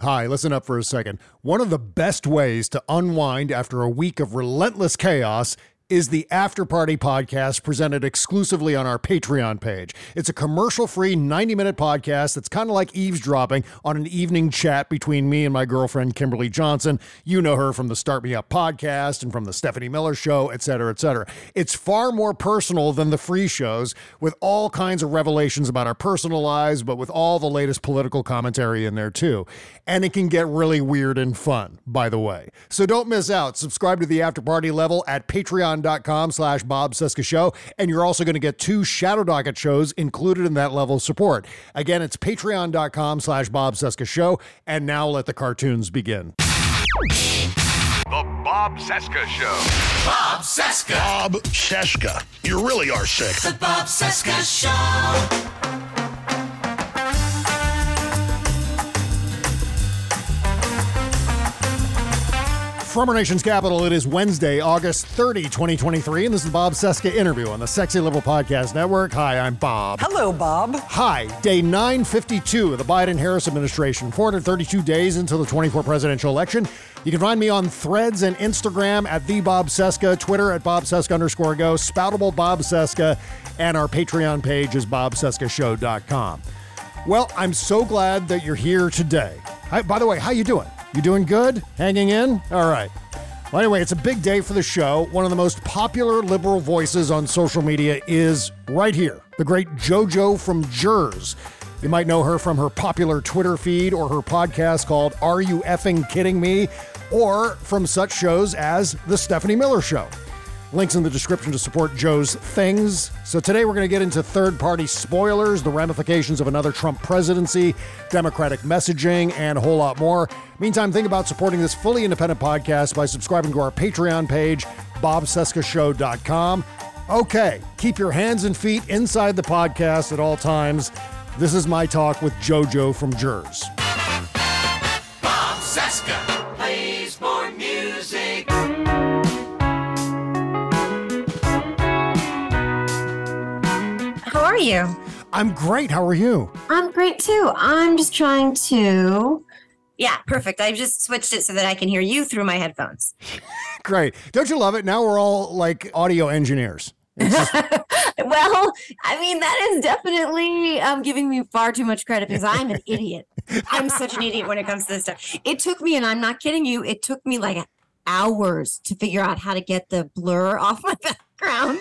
Hi, listen up for a second. One of the best ways to unwind after a week of relentless chaos is the After Party podcast presented exclusively on our Patreon page. It's a commercial free 90 minute podcast that's kind of like eavesdropping on an evening chat between me and my girlfriend, Kimberly Johnson. You know her from the Start Me Up podcast and from the Stephanie Miller show, et cetera, et cetera. It's far more personal than the free shows with all kinds of revelations about our personal lives, but with all the latest political commentary in there too. And it can get really weird and fun, by the way. So don't miss out. Subscribe to the After Party level at patreon.com slash Bob Cesca Show. And you're also going to get two Shadow Docket shows included in that level of support. Again, it's patreon.com slash Bob Cesca Show. And now let the cartoons begin. The Bob Cesca Show. Bob Cesca. Bob Cesca. You really are sick. The Bob Cesca Show. From our nation's capital, it is Wednesday, August 30, 2023, and this is the Bob Cesca interview on the Sexy Liberal Podcast Network. Hi, I'm Bob. Hello, Bob. Hi, day 952 of the Biden Harris administration, 432 days until the 24 presidential election. You can find me on threads and Instagram at the Bob Cesca, Twitter at Bob Cesca underscore go, Spoutible Bob Cesca, and our Patreon page is bobcescashow.com. Well, I'm so glad that you're here today. Hi, by the way, how you doing? You doing good? Hanging in? All right. Well, anyway, it's a big day for the show. One of the most popular liberal voices on social media is right here, the great JoJo from Jerz. You might know her from her popular Twitter feed or her podcast called Are You Effing Kidding Me? or from such shows as The Stephanie Miller Show. Links in the description to support Joe's things. So today we're going to get into third party spoilers, the ramifications of another Trump presidency, Democratic messaging, and a whole lot more. Meantime, think about supporting this fully independent podcast by subscribing to our Patreon page, bobcescashow.com. Okay, keep your hands and feet inside the podcast at all times. This is my talk with JoJo from Jerz. Bob Cesca are you? I'm great. How are you? I'm great too. I'm just trying to. Yeah, perfect. I've just switched it so that I can hear you through my headphones. Great. Don't you love it? Now we're all like audio engineers. well, I mean, that is definitely um, giving me far too much credit because I'm an idiot. I'm such an idiot when it comes to this stuff. It took me, and I'm not kidding you, it took me like hours to figure out how to get the blur off my background.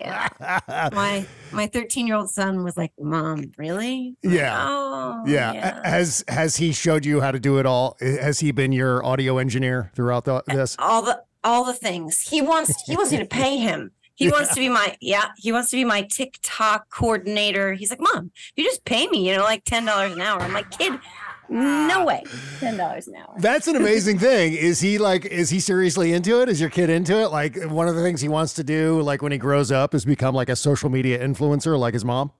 Yeah. My my 13 year old son was like, "Mom, really?" I'm like, Yeah. oh, yeah. yeah. Has has he showed you how to do it all? Has he been your audio engineer throughout the, uh, this? all the all the things he wants he wants me to pay him he wants to be my yeah he wants to be my tiktok coordinator he's like mom you just pay me you know like $10 an hour i'm like kid no way $10 an hour That's an amazing thing. Is he like is he seriously into it? Is your kid into it? Like one of the things he wants to do like when he grows up is become like a social media influencer like his mom?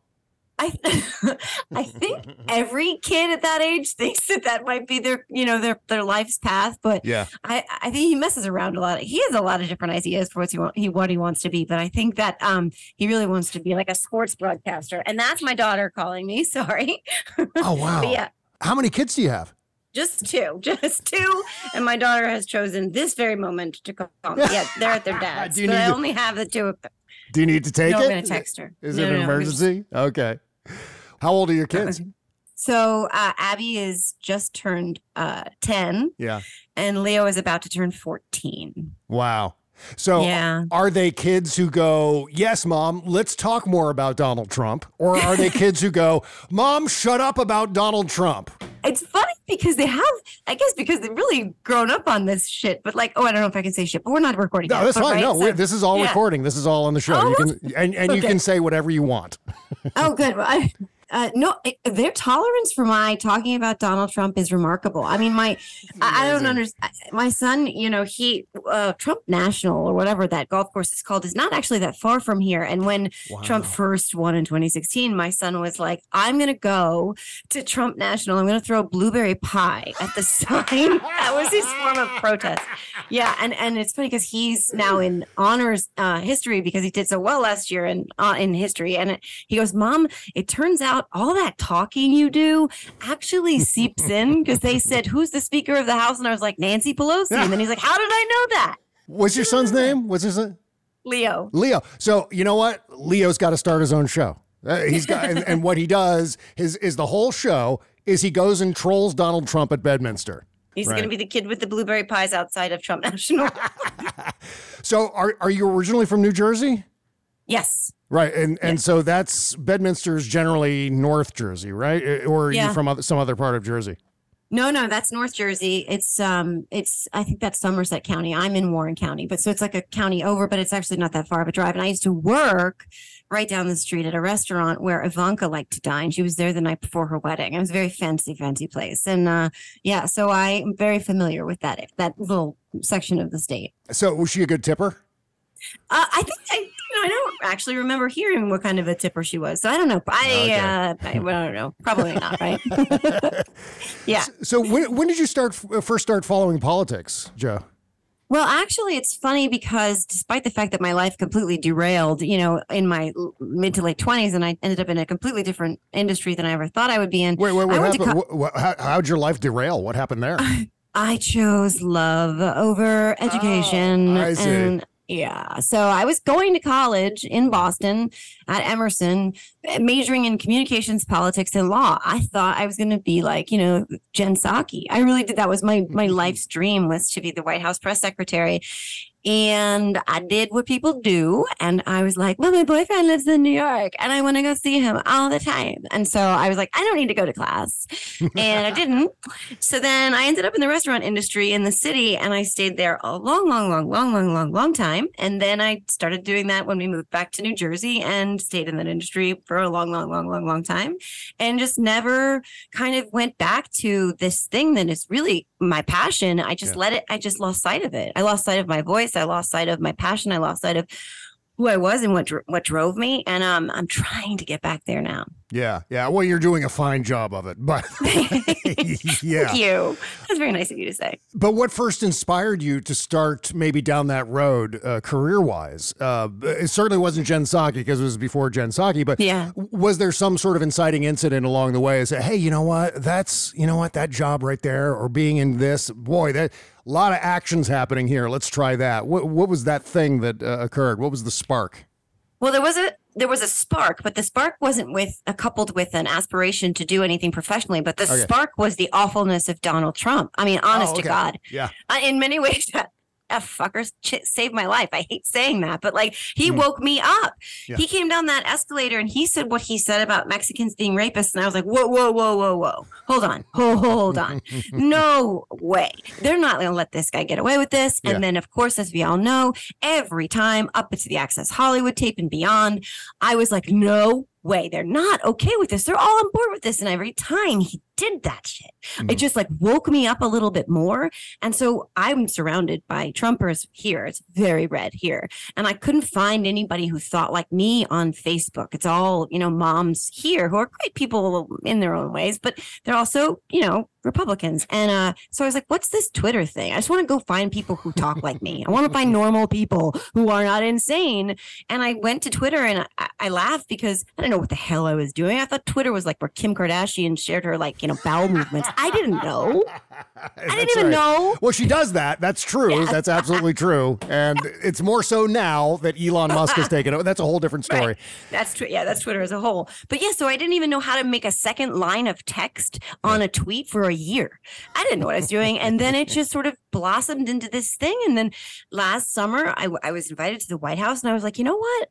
i i think every kid at that age thinks that that might be their you know their their life's path but Yeah. I, I think he messes around a lot. He has a lot of different ideas for what he, want, he what he wants to be, but I think that um he really wants to be like a sports broadcaster, and that's my daughter calling me. Sorry. Oh wow. Yeah, How many kids do you have? just two, just two, and my daughter has chosen this very moment to call me. Yeah, they're at their dad's, Do you but I to- only have the two of them. Do you need to take No, it? I'm gonna text her. Is No, it no, an no, just- emergency? Okay. How old are your kids? So uh, Abby is just turned uh, 10 Yeah. and Leo is about to turn 14. Wow. So Yeah. are they kids who go, Yes, mom, let's talk more about Donald Trump? Or are they kids who go, Mom, shut up about Donald Trump? It's funny because they have, I guess, because they've really grown up on this shit. But like, oh, I don't know if I can say shit, but we're not recording. No, yet, that's fine. right? No, So- this is all yeah. recording. This is all on the show. Oh, you can and, and you can say whatever you want. Oh, good. Well, I, uh, no, their tolerance for my talking about Donald Trump is remarkable. I mean, my, I, I don't understand. My son, you know, he, uh, Trump National or whatever that golf course is called is not actually that far from here. And when Trump first won in 2016, my son was like, I'm going to go to Trump National. I'm going to throw blueberry pie at the sign. that was his form of protest. Yeah. And, and it's funny because he's now in honors uh, history because he did so well last year in, uh, in history. And it, he goes, Mom, it turns out all that talking you do actually seeps in because they said, Who's the Speaker of the House? And I was like, Nancy Pelosi. And then he's like, How did I know that? What's your son's name? What's his name? Leo. Leo. So you know what? Leo's got to start his own show. Uh, he's got, and, and what he does is is the whole show is he goes and trolls Donald Trump at Bedminster. He's Right. going to be the kid with the blueberry pies outside of Trump National. So are are you originally from New Jersey? Yes. Right, and and so that's Bedminster's generally North Jersey, right? Uh, Or are you Yeah. from other, some other part of Jersey? No, no, that's North Jersey. It's um it's I think that's Somerset County. I'm in Warren County, but so it's like a county over, but it's actually not that far of a drive. And I used to work right down the street at a restaurant where Ivanka liked to dine. She was there the night before her wedding. It was a very fancy, fancy place. And uh yeah, so I'm very familiar with that that little section of the state. So was she a good tipper? Uh, I think I, know, I don't actually remember hearing what kind of a tipper she was. So I don't know. I, Okay. uh, I, well, I don't know. Probably not, right? yeah. So when when did you start first start following politics, Joe? Well, actually, it's funny because despite the fact that my life completely derailed, you know, in my mid to late twenties, and I ended up in a completely different industry than I ever thought I would be in. Wait, wait, what I went to happened? co- how, how'd your life derail? What happened there? I chose love over education. Oh, I see. And yeah. So I was going to college in Boston at Emerson, majoring in communications, politics, and law. I thought I was going to be like, you know, Jen Psaki. I really did. That was my my life's dream was to be the White House press secretary. And I did what people do. And I was like, well, my boyfriend lives in New York and I want to go see him all the time. And so I was like, I don't need to go to class. And I didn't. So then I ended up in the restaurant industry in the city and I stayed there a long, long, long, long, long, long, long time. And then I started doing that when we moved back to New Jersey and stayed in that industry for a long, long, long, long, long time. And just never kind of went back to this thing that is really my passion. I just let it, I just lost sight of it. I lost sight of my voice. I lost sight of my passion. I lost sight of who I was and what what drove me. And um, I'm trying to get back there now. Yeah, yeah. Well, you're doing a fine job of it, but yeah. Thank you. That's very nice of you to say. But what first inspired you to start maybe down that road uh, career wise? Uh, it certainly wasn't Jen Psaki because it was before Jen Psaki, but Yeah. was there some sort of inciting incident along the way? Say, hey, you know what? That's you know what that job right there, or being in this. Boy, that a lot of actions happening here. Let's try that. What what was that thing that uh, occurred? What was the spark? Well, there was a there was a spark, but the spark wasn't with uh, coupled with an aspiration to do anything professionally. But the Okay. spark was the awfulness of Donald Trump. I mean, honest Oh, to. God, Yeah. Uh, in many ways, that that fucker ch- saved my life. I hate saying that, but like he mm. woke me up. Yeah. He came down that escalator and he said what he said about Mexicans being rapists, and I was like, whoa, whoa, whoa, whoa, whoa, hold on, hold, hold on, no way, they're not going to let this guy get away with this. Yeah. And then, of course, as we all know, every time up into the Access Hollywood tape and beyond, I was like, no way, they're not okay with this. They're all on board with this. And every time he did that shit, Mm-hmm. it just like woke me up a little bit more. And so I'm surrounded by Trumpers here. It's very red here. And I couldn't find anybody who thought like me on Facebook. It's all, you know, moms here who are great people in their own ways, but they're also, you know, Republicans. And uh, so I was like, what's this Twitter thing? I just want to go find people who talk like me. I want to find normal people who are not insane. And I went to Twitter and I, I laughed because I didn't know what the hell I was doing. I thought Twitter was like where Kim Kardashian shared her like, you know, bowel movements. I didn't know. I didn't even know. Well, she does that. That's true. Yeah. That's absolutely true. And it's more so now that Elon Musk has taken it. That's a whole different story. Right. That's twi- yeah, that's Twitter as a whole. But yeah, so I didn't even know how to make a second line of text on a tweet for a year. I didn't know what I was doing, and then it just sort of blossomed into this thing. And then last summer, I was invited to the White House, and I was like, you know what?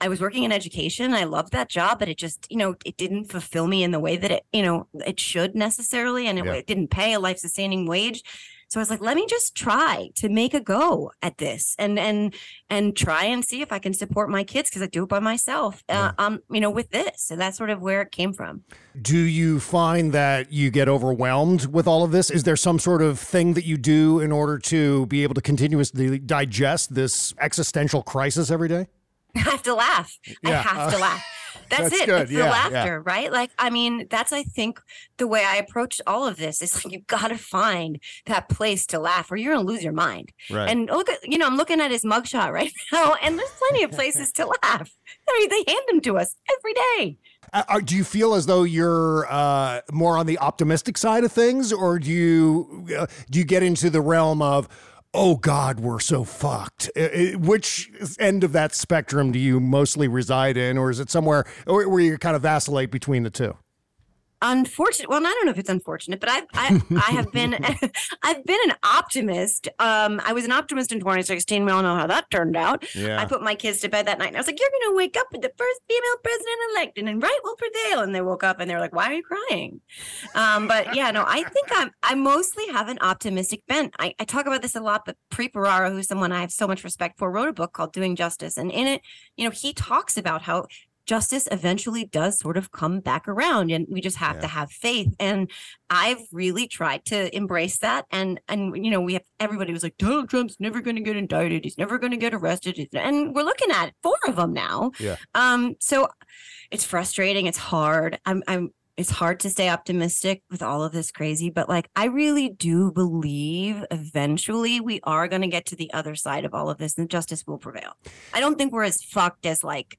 I was working in education. I loved that job, but it just, you know, it didn't fulfill me in the way that it, you know, it should necessarily, and it, Yeah. it didn't pay a life-sustaining wage. So I was like, let me just try to make a go at this and and and try and see if I can support my kids because I do it by myself. Uh, um, you know, with this, and that's sort of where it came from. Do you find that you get overwhelmed with all of this? Is there some sort of thing that you do in order to be able to continuously digest this existential crisis every day? I have to laugh. I Yeah, have to uh, laugh. That's, that's it. good. It's Yeah, the yeah. laughter, right? Like, I mean, that's I think the way I approach all of this is like you've got to find that place to laugh, or you're gonna lose your mind. Right. And look at, you know, I'm looking at his mugshot right now, and there's plenty of places to laugh. I mean, they hand them to us every day. Uh, uh, do you feel as though you're uh, more on the optimistic side of things, or do you uh, do you get into the realm of, oh God, we're so fucked? Which end of that spectrum do you mostly reside in, or is it somewhere where where you kind of vacillate between the two? Unfortunate well i don't know if it's unfortunate but i've i, I have been i've been an optimist. Um i was an optimist in 2016 we all know how that turned out. Yeah. i put my kids to bed that night and i was like you're gonna wake up with the first female president elected and right will prevail. And they woke up and they were like why are you crying? Um but yeah no i think i'm i mostly have an optimistic bent. I, I talk about this a lot but Preet who's someone i have so much respect for wrote a book called doing justice. And in it you know he talks about how justice eventually does sort of come back around and we just have Yeah. to have faith and i've really tried to embrace that and and you know we have everybody was like donald trump's never going to get indicted he's never going to get arrested and we're looking at four of them now Yeah. um so it's frustrating it's hard i'm i'm it's hard to stay optimistic with all of this crazy, but like I really do believe eventually we are going to get to the other side of all of this and justice will prevail. I don't think we're as fucked as like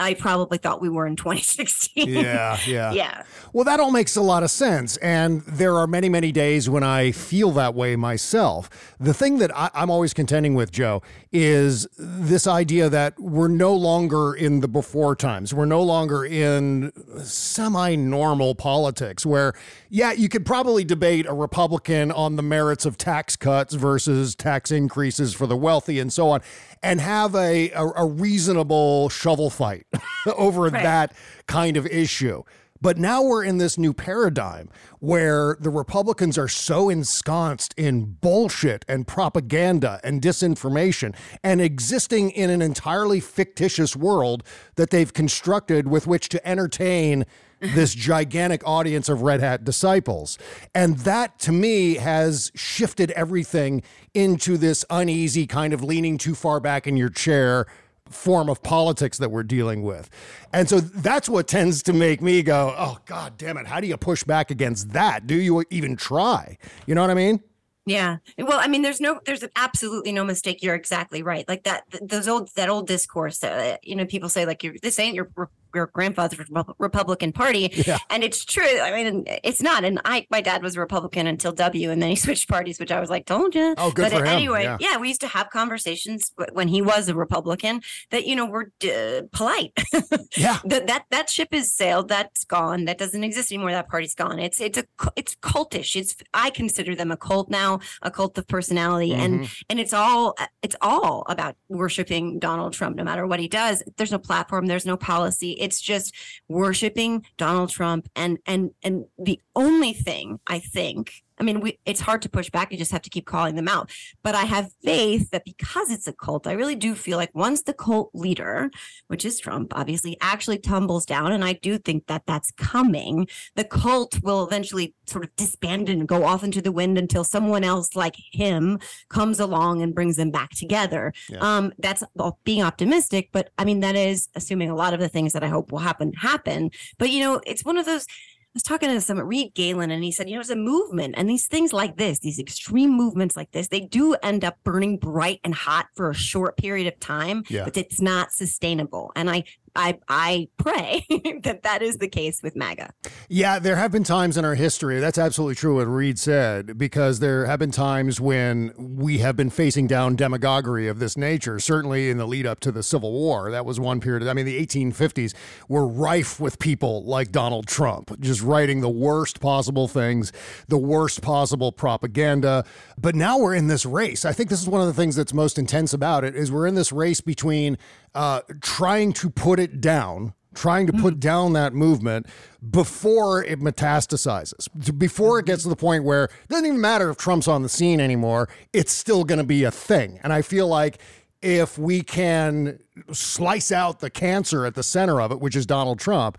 I probably thought we were in 2016. Yeah, yeah. yeah. Well, that all makes a lot of sense. And there are many, many days when I feel that way myself. The thing that I, I'm always contending with, Joe, is this idea that we're no longer in the before times. We're no longer in semi normal politics where, yeah, you could probably debate a Republican on the merits of tax cuts versus tax increases for the wealthy and so on, and have a, a, a reasonable shovel fight over Right. that kind of issue. But now we're in this new paradigm where the Republicans are so ensconced in bullshit and propaganda and disinformation and existing in an entirely fictitious world that they've constructed with which to entertain this gigantic audience of Red Hat disciples. And that to me has shifted everything into this uneasy kind of leaning too far back in your chair form of politics that we're dealing with. And so that's what tends to make me go, oh, God damn it. How do you push back against that? Do you even try? You know what I mean? Yeah. Well, I mean, there's no, there's absolutely no mistake. You're exactly right. Like that, those old, that old discourse that, uh, you know, people say like, you're, this ain't your, your grandfather's Republican party. Yeah. And it's true. I mean, it's not. And I, my dad was a Republican until W and then he switched parties, which I was like, told you. Oh, good but for him. anyway, Yeah. yeah. we used to have conversations when he was a Republican that, you know, were uh, polite. Yeah. that that that ship is sailed. That's gone. That doesn't exist anymore. That party's gone. It's it's a it's cultish. It's I consider them a cult now, a cult of personality, and and it's all it's all about worshiping Donald Trump. No matter what he does, there's no platform. There's no policy. It's just worshiping Donald Trump. And and and the only thing I think. I mean, we, it's hard to push back. You just have to keep calling them out. But I have faith that because it's a cult, I really do feel like once the cult leader, which is Trump, obviously actually tumbles down. And I do think that that's coming. The cult will eventually sort of disband and go off into the wind until someone else like him comes along and brings them back together. Yeah. Um, that's well, being optimistic, but I mean, that is assuming a lot of the things that I hope will happen happen. But, you know, it's one of those. I was talking to some Reed Galen, and he said, you know, it's a movement, and these things like this, these extreme movements like this, they do end up burning bright and hot for a short period of time, Yeah. but it's not sustainable. And I I I pray that that is the case with MAGA. Yeah, there have been times in our history. That's absolutely true what Reed said, because there have been times when we have been facing down demagoguery of this nature. Certainly in the lead up to the Civil War, that was one period. I mean, the 1850s were rife with people like Donald Trump, just writing the worst possible things, the worst possible propaganda. But now we're in this race. I think this is one of the things that's most intense about it is we're in this race between uh, trying to put it down trying to put down that movement before it metastasizes, before it gets to the point where it doesn't even matter if Trump's on the scene anymore, it's still going to be a thing. And I feel like if we can slice out the cancer at the center of it, which is Donald Trump,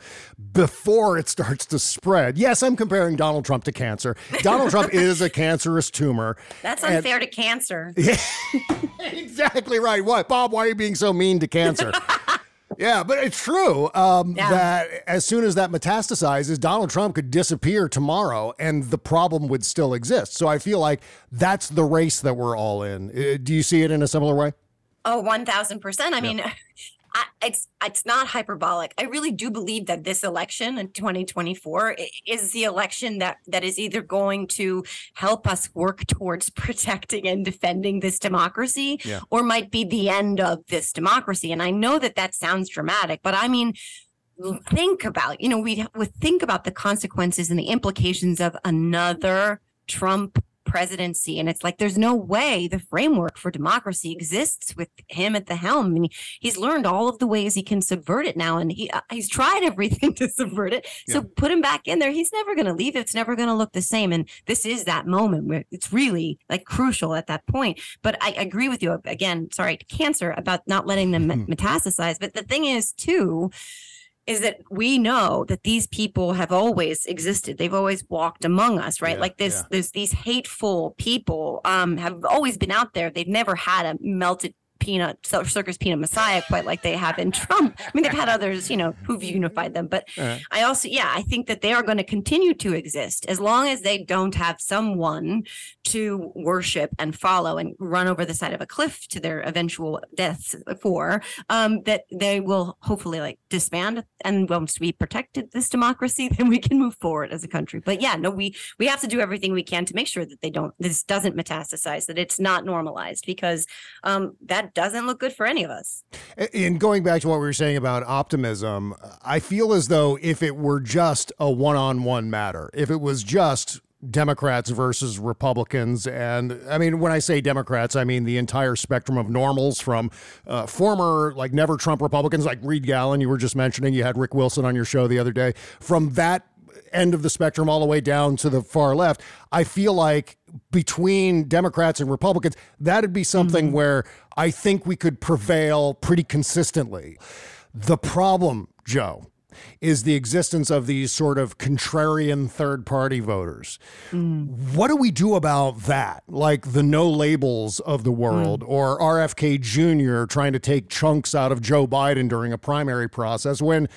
before it starts to spread. Yes, I'm comparing Donald Trump to cancer. Donald Trump is a cancerous tumor. That's And- unfair to cancer. exactly right. What, Bob? Why are you being so mean to cancer? yeah, but it's true um, Yeah. that as soon as that metastasizes, Donald Trump could disappear tomorrow, and the problem would still exist. So I feel like that's the race that we're all in. Uh, Do you see it in a similar way? Oh, one thousand percent. I mean, I, it's it's not hyperbolic. I really do believe that this election in 2024 is the election that that is either going to help us work towards protecting and defending this democracy, Yeah. or might be the end of this democracy. And I know that that sounds dramatic, but I mean. Think about, you know, we would think about the consequences and the implications of another Trump presidency. And it's like, there's no way the framework for democracy exists with him at the helm. Mean, he's learned all of the ways he can subvert it now. And he, uh, he's tried everything to subvert it. So Yeah. put him back in there. He's never going to leave. It's never going to look the same. And this is that moment where it's really like crucial at that point. But I agree with you again. Sorry, cancer about not letting them Hmm. metastasize. But the thing is, too, is that we know that these people have always existed. They've always walked among us, right? Yeah, like this, yeah. there's these hateful people um have always been out there. They've never had a melted peanut circus peanut messiah quite like they have in Trump. I mean, they've had others, you know, who've unified them, but I also, yeah, I think that they are going to continue to exist as long as they don't have someone to worship and follow and run over the side of a cliff to their eventual deaths for. Um, that they will hopefully like disband and once we protected this democracy, then we can move forward as a country. But yeah, no, we we have to do everything we can to make sure that they don't this doesn't metastasize, that it's not normalized because um, that doesn't look good for any of us. In going back to what we were saying about optimism, I feel as though if it were just a one on one matter, if it was just Democrats versus Republicans, and I mean, when I say Democrats, I mean the entire spectrum of normals from uh, former, like never Trump Republicans, like Reed Galen, you were just mentioning, you had Rick Wilson on your show the other day, from that end of the spectrum all the way down to the far left, I feel like between Democrats and Republicans, that'd be something mm-hmm. where I think we could prevail pretty consistently. The problem, Joe, is the existence of these sort of contrarian third party voters. Mm. What do we do about that? Like the no labels of the world mm. or RFK Jr. trying to take chunks out of Joe Biden during a primary process when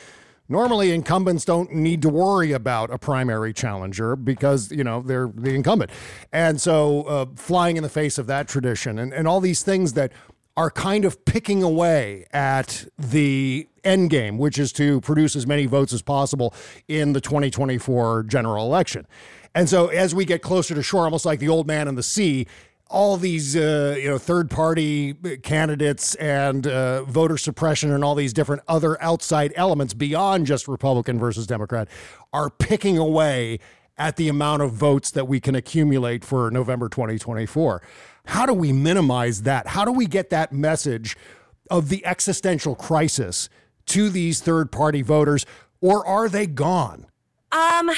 normally incumbents don't need to worry about a primary challenger because, you know, they're the incumbent. And so uh, flying in the face of that tradition and, and all these things that are kind of picking away at the end game, which is to produce as many votes as possible in the 2024 general election. And so as we get closer to shore, almost like the old man in the sea, all these uh, you know third party candidates and uh, voter suppression and all these different other outside elements beyond just Republican versus Democrat are picking away at the amount of votes that we can accumulate for November 2024. How do we minimize that? How do we get that message of the existential crisis to these third party voters, or are they gone? Um,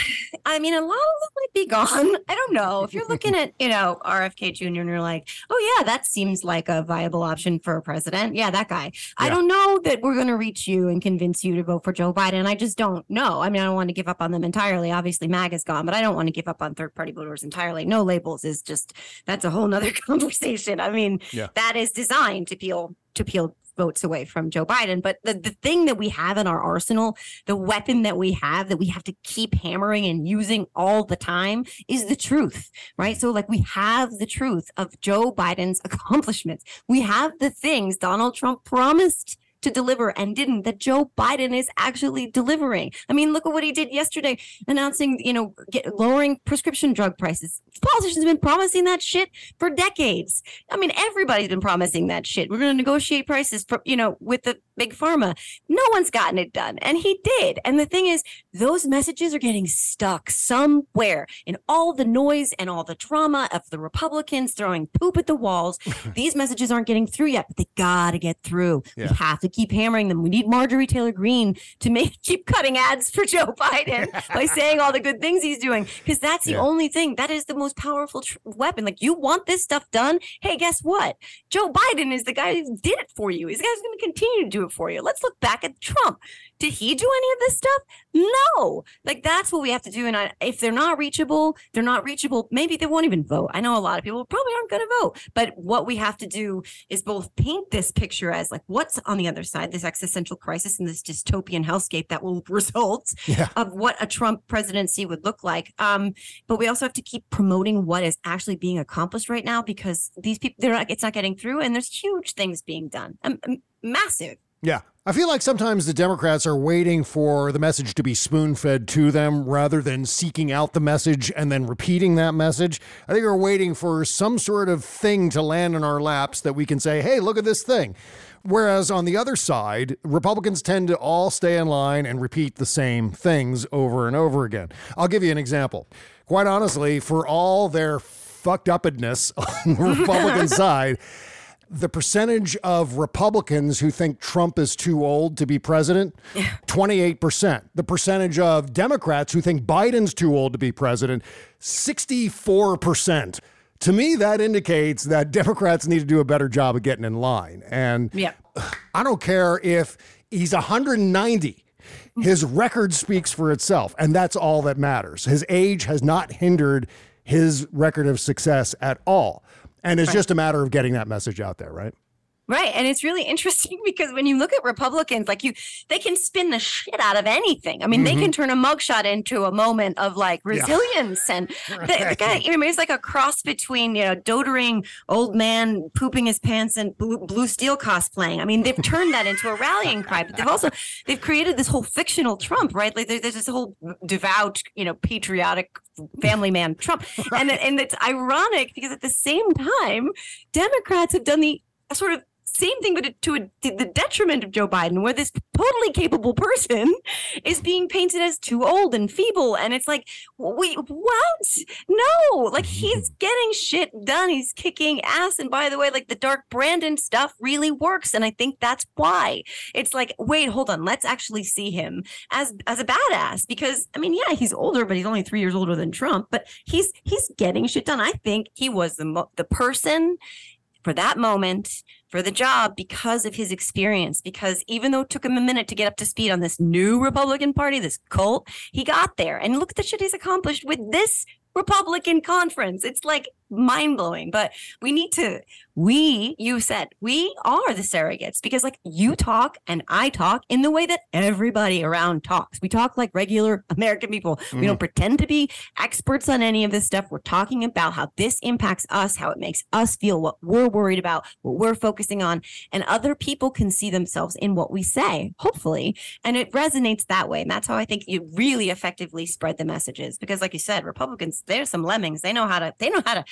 I mean, a lot of them might be gone. I don't know. If you're looking at, you know, RFK Jr. and you're like, oh yeah, that seems like a viable option for a president. Yeah, that guy. I don't know that we're going to reach you and convince you to vote for Joe Biden. I just don't know. I mean, I don't want to give up on them entirely. Obviously, MAG is gone, but I don't want to give up on third party voters entirely. No labels is just that's a whole nother conversation. I mean, Yeah. that is designed to peel to peel votes away from Joe Biden. But the, the thing that we have in our arsenal, the weapon that we have that we have to keep hammering and using all the time is the truth, right? So, like, we have the truth of Joe Biden's accomplishments. We have the things Donald Trump promised to deliver and didn't, that Joe Biden is actually delivering. I mean, look at what he did yesterday, announcing, you know, get, lowering prescription drug prices. Politicians have been promising that shit for decades. I mean, everybody's been promising that shit. We're going to negotiate prices for, you know, with the big pharma. No one's gotten it done. And he did. And the thing is, those messages are getting stuck somewhere in all the noise and all the drama of the Republicans throwing poop at the walls. These messages aren't getting through yet, but they got to get through. Yeah. We have to keep hammering them. We need Marjorie Taylor Greene to make keep cutting ads for Joe Biden by saying all the good things he's doing because that's the Yeah. only thing that is the most powerful tr- weapon. Like you want this stuff done? Hey, guess what? Joe Biden is the guy who did it for you. He's the guy who's going to continue to do it for you. Let's look back at Trump. Did he do any of this stuff? No. Like that's what we have to do. And I, if they're not reachable, they're not reachable. Maybe they won't even vote. I know a lot of people probably aren't going to vote. But what we have to do is both paint this picture as like what's on the other side, this existential crisis and this dystopian hellscape that will result Yeah. of what a Trump presidency would look like. Um, but we also have to keep promoting what is actually being accomplished right now because these people, they're not, it's not getting through, and there's huge things being done, um, um, massive. Yeah. I feel like sometimes the Democrats are waiting for the message to be spoon fed to them rather than seeking out the message and then repeating that message. I think we're waiting for some sort of thing to land in our laps that we can say, hey, look at this thing. Whereas on the other side, Republicans tend to all stay in line and repeat the same things over and over again. I'll give you an example. Quite honestly, for all their fucked upness on the Republican side, the percentage of Republicans who think Trump is too old to be president, 28%. The percentage of Democrats who think Biden's too old to be president, 64%. To me, that indicates that Democrats need to do a better job of getting in line. And. I don't care if he's 190. His record speaks for itself, and that's all that matters. His age has not hindered his record of success at all. And it's just a matter of getting that message out there, right? Right. And it's really interesting because when you look at Republicans, like you, they can spin the shit out of anything. I mean, they can mm-hmm. turn a mugshot into a moment of like resilience. And the, the guy, you know, he's like a cross between, you know, doddering old man pooping his pants and blue, blue steel cosplaying. I mean, they've turned that into a rallying cry, but they've also, they've created this whole fictional Trump, right? Like there's this whole devout, you know, patriotic family man Trump. And, and it's ironic because at the same time, Democrats have done the sort of same thing, but to, a, to the detriment of Joe Biden, where this totally capable person is being painted as too old and feeble. And it's like, wait, what? No, like he's getting shit done. He's kicking ass. And by the way, like the Dark Brandon stuff really works. And I think that's why it's like, wait, hold on. Let's actually see him as as a badass because I mean, yeah, he's older, but he's only three years older than Trump. But he's he's getting shit done. I think he was the mo- the person for that moment for the job because of his experience because even though it took him a minute to get up to speed on this new republican party this cult he got there. And look at the shit he's accomplished with this republican conference. It's like mind-blowing but we need to we you said we are the surrogates because like you talk and i talk in the way that everybody around talks. We talk like regular american people. We don't mm. pretend to be experts on any of this stuff. We're talking about how this impacts us how it makes us feel what we're worried about what we're focusing on and other people can see themselves in what we say hopefully and it resonates that way and that's how i think you really effectively spread the messages because like you said republicans they're some lemmings. They know how to they know how to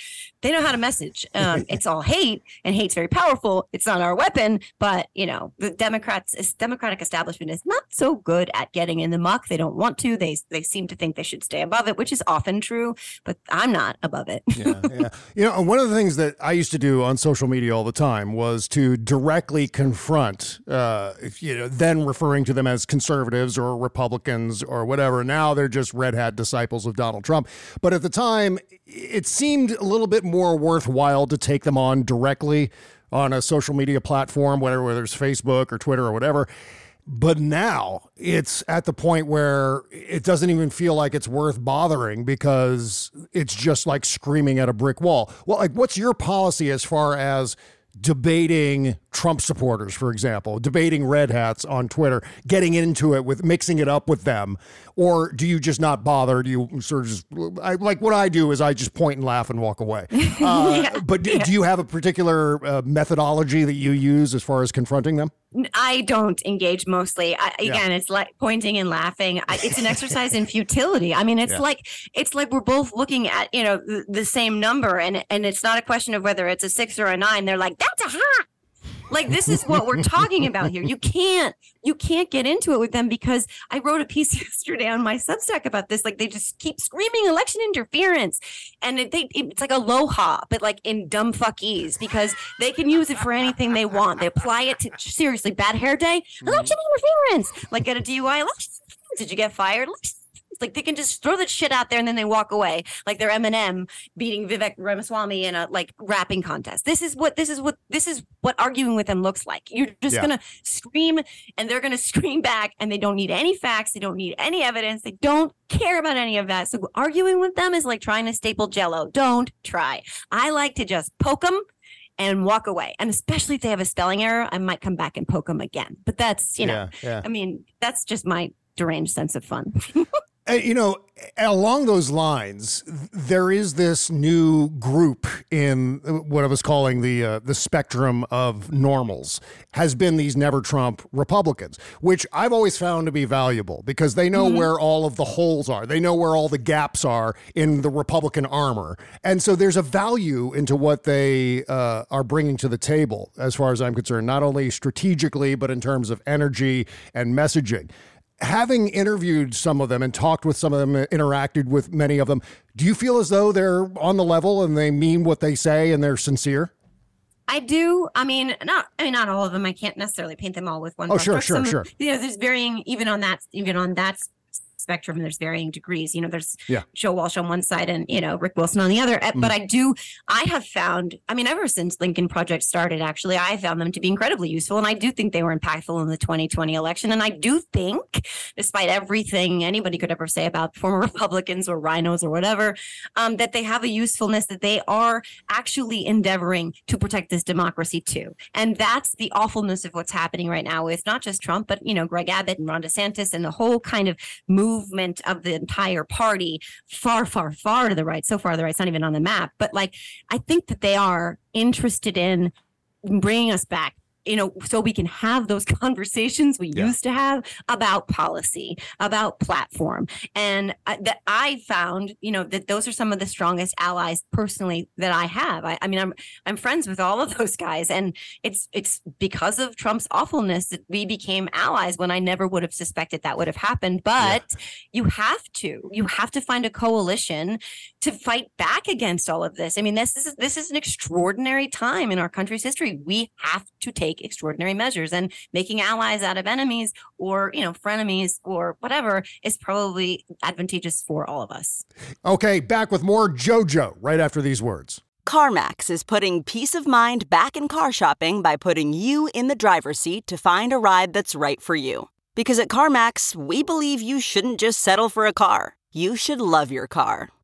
they know how to message um, it's all hate and hate's very powerful it's not our weapon but you know the democrats democratic establishment is not so good at getting in the muck they don't want to they they seem to think they should stay above it which is often true but i'm not above it yeah, yeah. You know, one of the things that I used to do on social media all the time was to directly confront, uh, you know, then referring to them as conservatives or Republicans or whatever. Now they're just red hat disciples of Donald Trump. But at the time, it seemed a little bit more worthwhile to take them on directly on a social media platform, whether, whether it's Facebook or Twitter or whatever. But now it's at the point where it doesn't even feel like it's worth bothering because it's just like screaming at a brick wall. Well, like, what's your policy as far as debating Trump supporters, for example, debating red hats on Twitter, getting into it with mixing it up with them? Or do you just not bother? Do you sort of just, I, like what I do is I just point and laugh and walk away. Uh, but do, do you have a particular uh, methodology that you use as far as confronting them? I don't engage mostly. I, again, it's like pointing and laughing. I, it's an exercise in futility. I mean, it's Yeah. like it's like we're both looking at you know the, the same number, and and it's not a question of whether it's a six or a nine. They're like, that's a hot. Like this is what we're talking about here. You can't you can't get into it with them because I wrote a piece yesterday on my Substack about this. Like they just keep screaming election interference, and it, they it's like aloha, but like in dumb fuckies because they can use it for anything they want. They apply it to seriously bad hair day, mm-hmm. election interference. Like get a DUI, election. Did you get fired? Election interference. Like they can just throw that shit out there and then they walk away like they're Eminem beating Vivek Ramaswamy in a like rapping contest. This is what this is what this is what arguing with them looks like. You're just Yeah. gonna scream and they're gonna scream back and they don't need any facts, they don't need any evidence, they don't care about any of that. So arguing with them is like trying to staple jello. Don't try. I like to just poke them and walk away. And especially if they have a spelling error, I might come back and poke them again. But that's, you know, Yeah, yeah. I mean, that's just my deranged sense of fun. Uh, you know, along those lines, there is this new group in uh, what I was calling the uh, the spectrum of normals. Has been these never Trump Republicans, which I've always found to be valuable because they know where all of the holes are. They know where all the gaps are in the Republican armor, and so there's a value into what they uh, are bringing to the table, as far as I'm concerned, not only strategically but in terms of energy and messaging having interviewed some of them and talked with some of them, interacted with many of them, do you feel as though they're on the level and they mean what they say and they're sincere? I do. I mean, not. I mean, not all of them. I can't necessarily paint them all with one. Oh, brush sure, sure, Some- sure. You know, there's varying even on that even on that spectrum. And there's varying degrees. You know, there's Yeah. Joe Walsh on one side and you know Rick Wilson on the other. Uh, Mm. But I do. I have found. I mean, ever since Lincoln Project started, actually, I found them to be incredibly useful, and I do think they were impactful in the 2020 election. And I do think, despite everything anybody could ever say about former Republicans or RINOs or whatever, um, that they have a usefulness that they are actually endeavoring to protect this democracy too. And that's the awfulness of what's happening right now with not just Trump, but you know, Greg Abbott and Ron DeSantis and the whole kind of movement of the entire party far, far, far to the right. So far to the right, it's not even on the map. But like I think that they are interested in bringing us back you know so we can have those conversations we Yeah. used to have about policy about platform and I, that i found you know that those are some of the strongest allies personally that i have I, I mean i'm i'm friends with all of those guys and it's it's because of trump's awfulness that we became allies when i never would have suspected that would have happened but you have to you have to find a coalition to fight back against all of this. I mean, this is this is an extraordinary time in our country's history. We have to take extraordinary measures, and making allies out of enemies or you know frenemies or whatever is probably advantageous for all of us. Okay, back with more JoJo right after these words. CarMax is putting peace of mind back in car shopping by putting you in the driver's seat to find a ride that's right for you. Because at CarMax, we believe you shouldn't just settle for a car, you should love your car.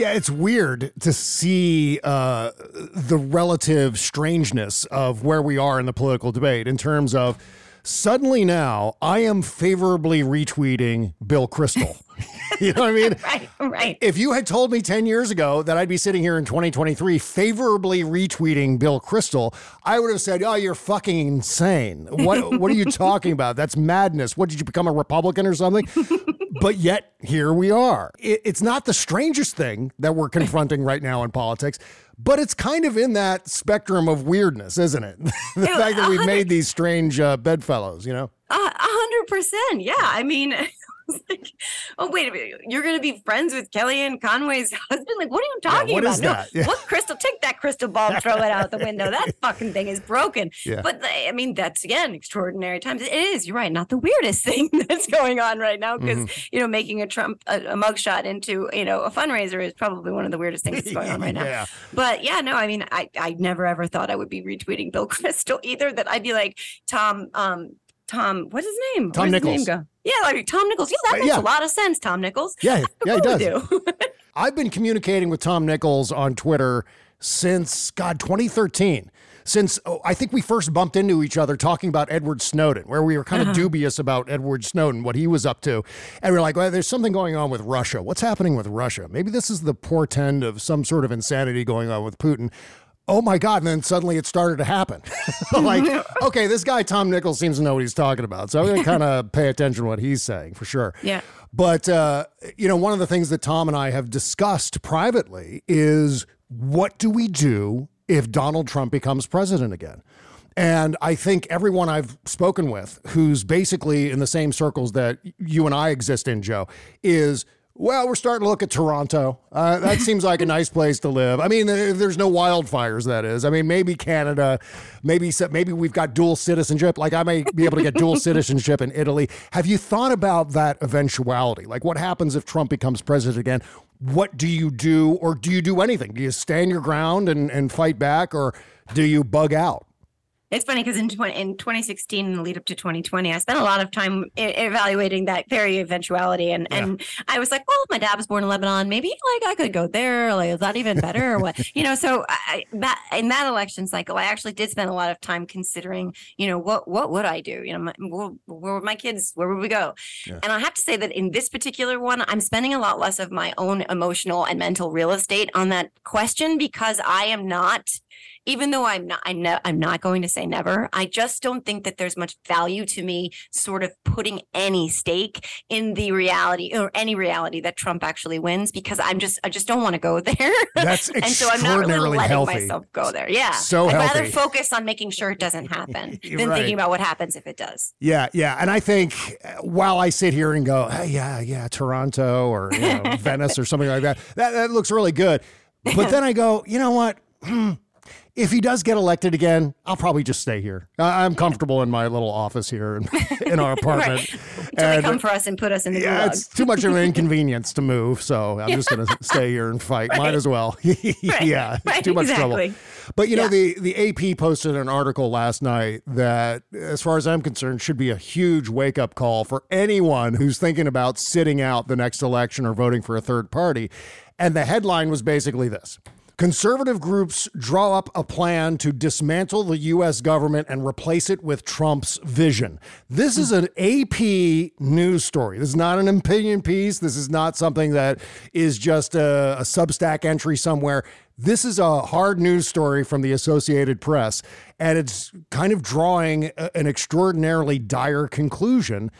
Yeah, it's weird to see uh, the relative strangeness of where we are in the political debate in terms of suddenly now I am favorably retweeting Bill Kristol. you know what I mean? Right, right. If you had told me 10 years ago that I'd be sitting here in 2023 favorably retweeting Bill Kristol, I would have said, Oh, you're fucking insane. What, what are you talking about? That's madness. What did you become a Republican or something? But yet, here we are. It, it's not the strangest thing that we're confronting right now in politics, but it's kind of in that spectrum of weirdness, isn't it? the fact that we've made these strange uh, bedfellows, you know? A hundred percent. Yeah. I mean, like, oh wait a minute, you're gonna be friends with Kellyanne Conway's husband? Like, what are you talking what about? is no, that? Yeah. what crystal? Take that crystal ball throw it out the window. That fucking thing is broken. Yeah. But I mean, that's again extraordinary times. It is. You're right. Not the weirdest thing that's going on right now because Mm-hmm. you know making a Trump a, a mugshot into you know a fundraiser is probably one of the weirdest things that's going on right now. Yeah. But yeah, no, I mean, I I never ever thought I would be retweeting Bill Kristol either. That I'd be like Tom, um, Tom, what's his name? Tom Where's Nichols. name? Yeah, like Tom Nichols. Yeah, that makes yeah. a lot of sense. Tom Nichols. Yeah, yeah, he does. do. I've been communicating with Tom Nichols on Twitter since God 2013. Since oh, I think we first bumped into each other talking about Edward Snowden, where we were kind of uh-huh. dubious about Edward Snowden, what he was up to. And we are like, well, there's something going on with Russia. What's happening with Russia? Maybe this is the portend of some sort of insanity going on with Putin. Oh my God. And then suddenly it started to happen. like, okay, this guy, Tom Nichols, seems to know what he's talking about. So I'm going to kind of pay attention to what he's saying for sure. Yeah. But, uh, you know, one of the things that Tom and I have discussed privately is what do we do if Donald Trump becomes president again? And I think everyone I've spoken with who's basically in the same circles that you and I exist in, Jo, is well, we're starting to look at Toronto. Uh, that seems like a nice place to live. I mean, if there's no wildfires, that is. I mean, maybe Canada, maybe maybe we've got dual citizenship. Like I may be able to get dual citizenship in Italy. Have you thought about that eventuality? Like, what happens if Trump becomes president again? What do you do, or do you do anything? Do you stand your ground and, and fight back, or do you bug out? It's funny because in, 20, in 2016, in the lead up to 2020, I spent a lot of time e- evaluating that very eventuality. And, and I was like, well, my dad was born in Lebanon. Maybe like I could go there. Like, is that even better or what? you know, so I, that in that election cycle, I actually did spend a lot of time considering, you know, what what would I do? You know, my, where, where would my kids, where would we go? And I have to say that in this particular one, I'm spending a lot less of my own emotional and mental real estate on that question because I am not even though I'm not, I know I'm not going to say never. I just don't think that there's much value to me sort of putting any stake in the reality or any reality that Trump actually wins because I'm just, I just don't want to go there. That's and so I'm not really extraordinarily letting healthy. myself go there. Yeah. So I'd healthy. rather focus on making sure it doesn't happen than Right. thinking about what happens if it does. Yeah, yeah. And I think uh, while I sit here and go, hey, yeah, yeah, Toronto or you know, Venice or something like that, that, that looks really good. But then I go, you know what? If he does get elected again, I'll probably just stay here. I- I'm comfortable in my little office here in, in our apartment. They And- come for us and put us in the yeah, gulag. it's too much of an inconvenience to move, so I'm just going to stay here and fight. Might as well. yeah, it's right, too much exactly. trouble. But you know, Yeah. the the AP posted an article last night that, as far as I'm concerned, should be a huge wake up call for anyone who's thinking about sitting out the next election or voting for a third party. And the headline was basically this. Conservative groups draw up a plan to dismantle the U.S. government and replace it with Trump's vision. This is an AP news story. This is not an opinion piece. This is not something that is just a, a Substack entry somewhere. This is a hard news story from the Associated Press, and it's kind of drawing a- an extraordinarily dire conclusion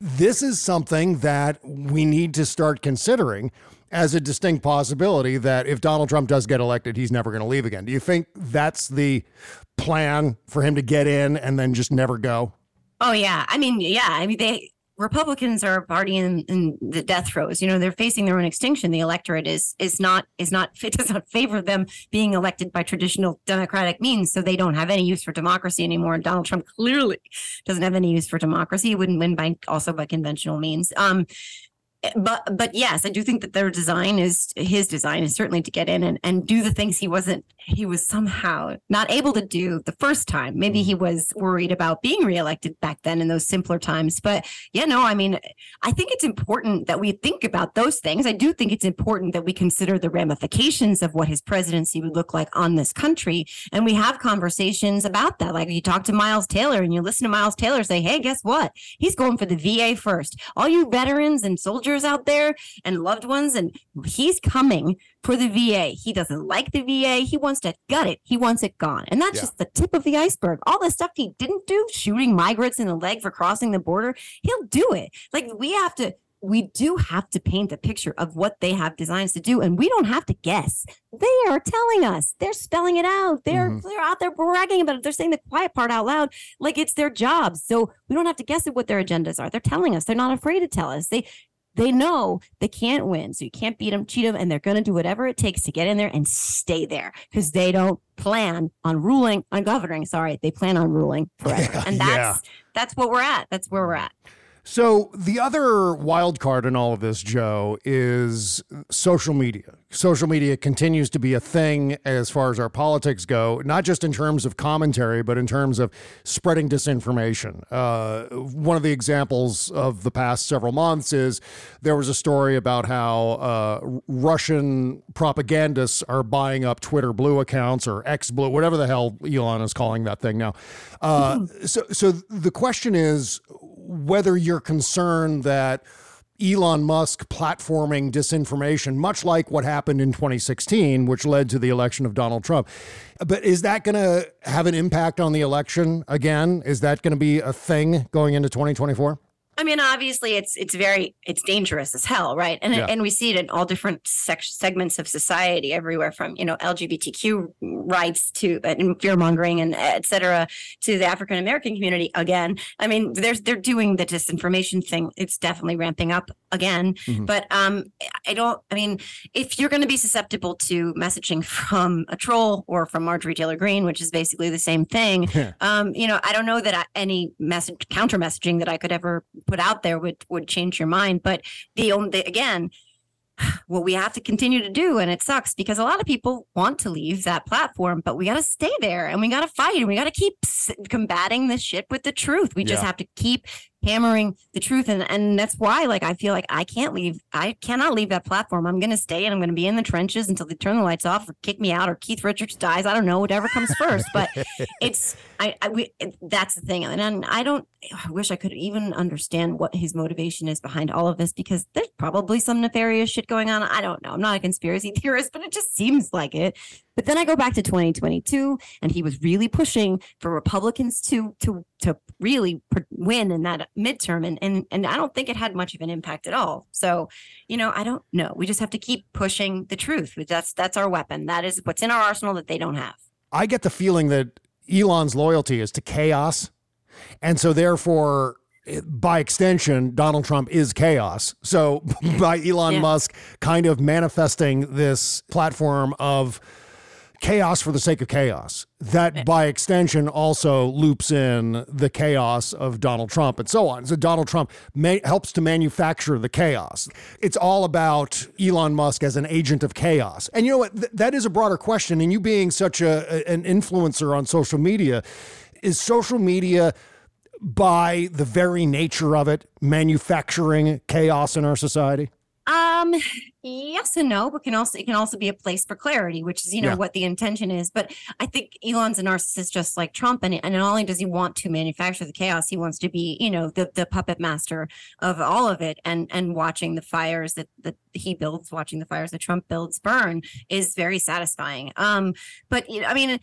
this is something that we need to start considering as a distinct possibility that if Donald Trump does get elected, he's never going to leave again. Do you think that's the plan for him to get in and then just never go? Oh yeah, I mean, yeah, I mean they Republicans are a party in, in the death throes. You know, they're facing their own extinction. The electorate is is not is not it does not favor them being elected by traditional democratic means. So they don't have any use for democracy anymore. And Donald Trump clearly doesn't have any use for democracy. He wouldn't win by also by conventional means. Um, but but yes, I do think that their design is his design is certainly to get in and, and do the things he wasn't he was somehow not able to do the first time. Maybe he mm. was worried about being reelected back then in those simpler times. But yeah, no, I mean, I think it's important that we think about those things. I do think it's important that we consider the ramifications of what his presidency would look like on this country. And we have conversations about that. Like you talk to Miles Taylor and you listen to Miles Taylor say, hey, guess what? He's going for the VA first. All you veterans and soldiers out there and loved ones, and he's coming for the VA. He doesn't like the VA. He wants to gut it. He wants it gone. And that's Yeah. just the tip of the iceberg. All the stuff he didn't do, shooting migrants in the leg for crossing the border, he'll do it. Like we have to we do have to paint a picture of what they have designs to do, and we don't have to guess. They are telling us. They're spelling it out. They're Mhm. they're out there bragging about it. They're saying the quiet part out loud, like it's their jobs. So we don't have to guess at what their agendas are. They're telling us. They're not afraid to tell us. They they know they can't win, so you can't beat them, cheat them, and they're going to do whatever it takes to get in there and stay there because they don't plan on ruling on governing. Sorry, they plan on ruling forever, and that's Yeah. that's what we're at. That's where we're at. So the other wild card in all of this, Jo, is social media. Social media continues to be a thing as far as our politics go, not just in terms of commentary, but in terms of spreading disinformation. Uh, one of the examples of the past several months is there was a story about how uh, Russian propagandists are buying up Twitter Blue accounts or X Blue, whatever the hell Elon is calling that thing now. Uh, so, so the question is whether you're concerned that Elon Musk platforming disinformation, much like what happened in 2016, which led to the election of Donald Trump. But is that going to have an impact on the election again? Is that going to be a thing going into 2024? I mean, obviously, it's it's very it's dangerous as hell, right? And Yeah. and we see it in all different sec- segments of society, everywhere from you know LGBTQ rights to uh, and fear mongering and et cetera to the African American community. Again, I mean, there's they're doing the disinformation thing. It's definitely ramping up again. Mhm. But um, I don't. I mean, if you're going to be susceptible to messaging from a troll or from Marjorie Taylor Greene, which is basically the same thing, um, you know, I don't know that I, any message counter messaging that I could ever put out there would would change your mind. But the only again, what we have to continue to do, and it sucks because a lot of people want to leave that platform, but we got to stay there and we got to fight and we got to keep combating this shit with the truth. We just have to keep hammering the truth and and that's why like I feel like I can't leave I cannot leave that platform. I'm going to stay and I'm going to be in the trenches until they turn the lights off or kick me out or Keith Richards dies. I don't know whatever comes first, but it's I, I we, that's the thing and, and I don't I wish I could even understand what his motivation is behind all of this because there's probably some nefarious shit going on. I don't know. I'm not a conspiracy theorist, but it just seems like it. But then I go back to 2022 and he was really pushing for Republicans to to to really win in that midterm and and and I don't think it had much of an impact at all. So, you know, I don't know. We just have to keep pushing the truth. That's that's our weapon. That is what's in our arsenal that they don't have. I get the feeling that Elon's loyalty is to chaos. And so, therefore, eh, by extension, Donald Trump is chaos. So, by Elon Yeah. Musk kind of manifesting this platform of chaos for the sake of chaos, that by extension also loops in the chaos of Donald Trump and so on. So, Donald Trump ma- helps to manufacture the chaos. It's all about Elon Musk as an agent of chaos. And you know what? Th- that is a broader question. And you being such a, a- an influencer on social media, is social media by the very nature of it manufacturing chaos in our society? Um, yes and no, but can also it can also be a place for clarity, which is you know Yeah. what the intention is. But I think Elon's a narcissist, just like Trump, and and not only does he want to manufacture the chaos, he wants to be you know the the puppet master of all of it, and and watching the fires that that he builds, watching the fires that Trump builds burn is very satisfying. Um, but you know, I mean.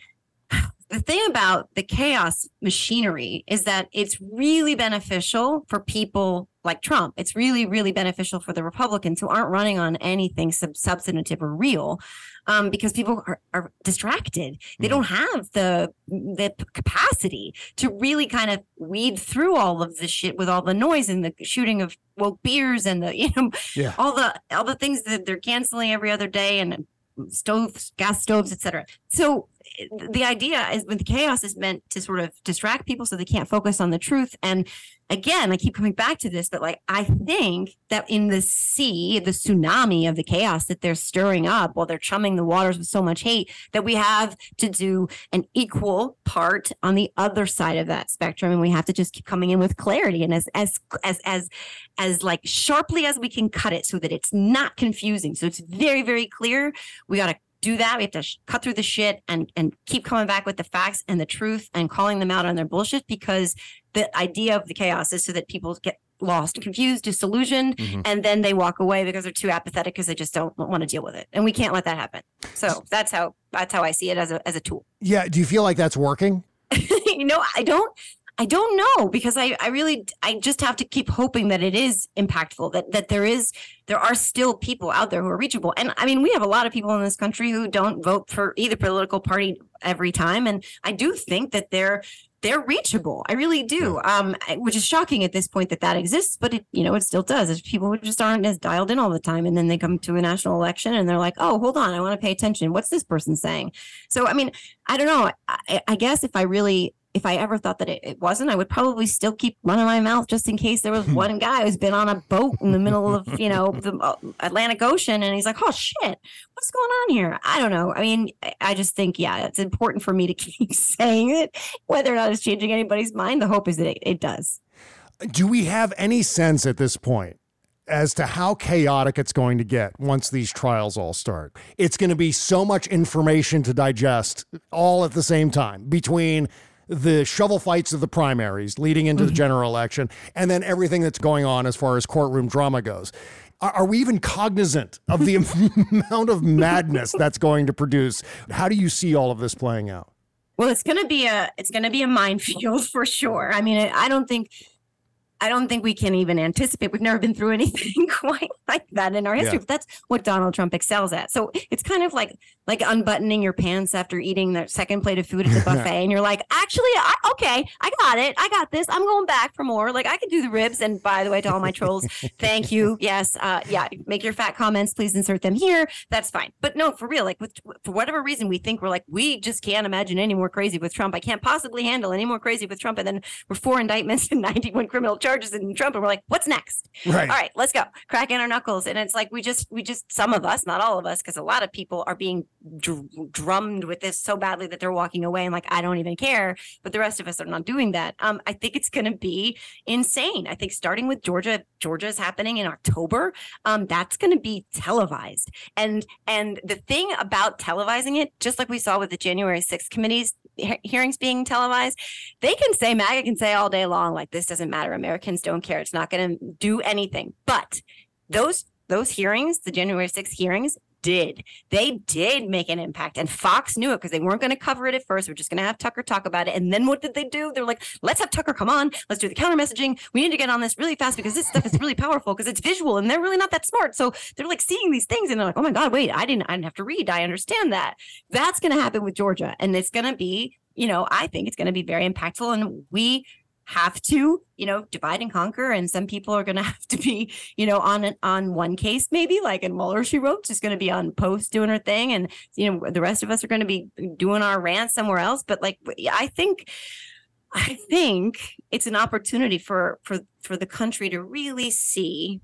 The thing about the chaos machinery is that it's really beneficial for people like Trump. It's really, really beneficial for the Republicans who aren't running on anything sub- substantive or real, um, because people are, are distracted. They don't have the the capacity to really kind of weed through all of this shit with all the noise and the shooting of woke beers and the you know Yeah. all the all the things that they're canceling every other day and stoves, gas stoves, etc. So eh, the idea is the chaos is meant to sort of distract people so they can't focus on the truth. And again, I keep coming back to this, but like I think that in the sea, the tsunami of the chaos that they're stirring up while they're chumming the waters with so much hate, that we have to do an equal part on the other side of that spectrum. And we have to just keep coming in with clarity and as as as as as like sharply as we can cut it so that it's not confusing. So it's very, very clear. We got to do that. We have to sh- cut through the shit and and keep coming back with the facts and the truth and calling them out on their bullshit because the idea of the chaos is so that people get lost, confused, disillusioned, Mhm. and then they walk away because they're too apathetic because they just don't want to deal with it. And we can't let that happen. So that's how that's how I see it as a as a tool. Yeah. Do you feel like that's working? you know, I don't I don't know because I, I really I just have to keep hoping that it is impactful that that there is there are still people out there who are reachable and I mean we have a lot of people in this country who don't vote for either political party every time and I do think that they're they're reachable. I really do. Um, which is shocking at this point that that exists, but it, you know, it still does. It's people who just aren't as dialed in all the time, and then they come to a national election and they're like, "Oh, hold on, I want to pay attention. What's this person saying?" So, I mean, I don't know. I, I guess if I really if I ever thought that it, it, wasn't, I would probably still keep running my mouth just in case there was one guy who's been on a boat in the middle of, you know, the uh, Atlantic Ocean and he's like, oh shit, what's going on here? I don't know. I mean, I just think, yeah, it's important for me to keep saying it. Whether or not it's changing anybody's mind, the hope is that it, it does. Do we have any sense at this point as to how chaotic it's going to get once these trials all start. It's going to be so much information to digest all at the same time between the shovel fights of the primaries leading into mm-hmm. the general election, and then everything that's going on as far as courtroom drama goes. Are, are we even cognizant of the amount of madness that's going to produce? How do you see all of this playing out? Well, it's going to be a it's going to be a minefield for sure. I mean, I don't think I don't think we can even anticipate. We've never been through anything quite like that in our history. Yeah. But that's what Donald Trump excels at. So it's kind of like like unbuttoning your pants after eating the second plate of food at the buffet, and you're like, actually, I, okay, I got it, I got this. I'm going back for more. Like I can do the ribs. And by the way, to all my trolls, thank you. Yes, uh, yeah, make your fat comments. Please insert them here. That's fine. But no, for real, like with for whatever reason, we think we're like we just can't imagine any more crazy with Trump. I can't possibly handle any more crazy with Trump. And then we're four indictments and 91 criminal charges in Trump, and we're like, what's next? Right. All right, let's go. Cracking our knuckles, and it's like we just we just some of us, not all of us, because a lot of people are being dr- drummed with this so badly that they're walking away and like I don't even care. But the rest of us are not doing that. Um, I think it's going to be insane. I think starting with Georgia, Georgia is happening in October. Um, that's going to be televised, and and the thing about televising it, just like we saw with the January 6th committees he- hearings being televised, they can say MAGA can say all day long like this doesn't matter. Americans don't care. It's not going to do anything. But those those hearings, the January 6th hearings, did. They did make an impact. And Fox knew it because they weren't going to cover it at first. We're just going to have Tucker talk about it. And then what did they do? They're like, let's have Tucker come on. Let's do the counter messaging. We need to get on this really fast because this stuff is really powerful because it's visual and they're really not that smart. So they're like seeing these things and they're like, oh my God, wait, I didn't, I didn't have to read. I understand that. That's going to happen with Georgia. And it's going to be, you know, I think it's going to be very impactful. And we have to you know divide and conquer and some people are going to have to be you know on an, on one case maybe like in Mueller she wrote just going to be on post doing her thing and you know the rest of us are going to be doing our rant somewhere else but like i think i think it's an opportunity for for for the country to really see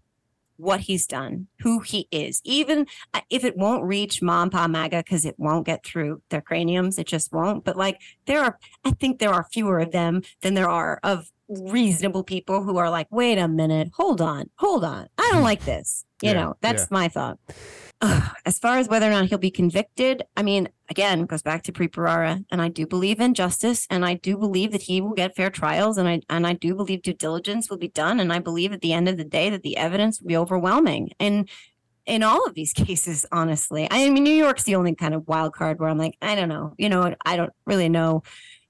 what he's done, who he is, even uh, if it won't reach mom, pa, MAGA, because it won't get through their craniums, it just won't. But like there are, I think there are fewer of them than there are of reasonable people who are like, wait a minute, hold on, hold on. I don't like this. You yeah, know, that's yeah. my thought. As far as whether or not he'll be convicted, I mean, again, goes back to Preet and I do believe in justice, and I do believe that he will get fair trials, and I and I do believe due diligence will be done, and I believe at the end of the day that the evidence will be overwhelming. And in all of these cases, honestly, I mean, New York's the only kind of wild card where I'm like, I don't know, you know, I don't really know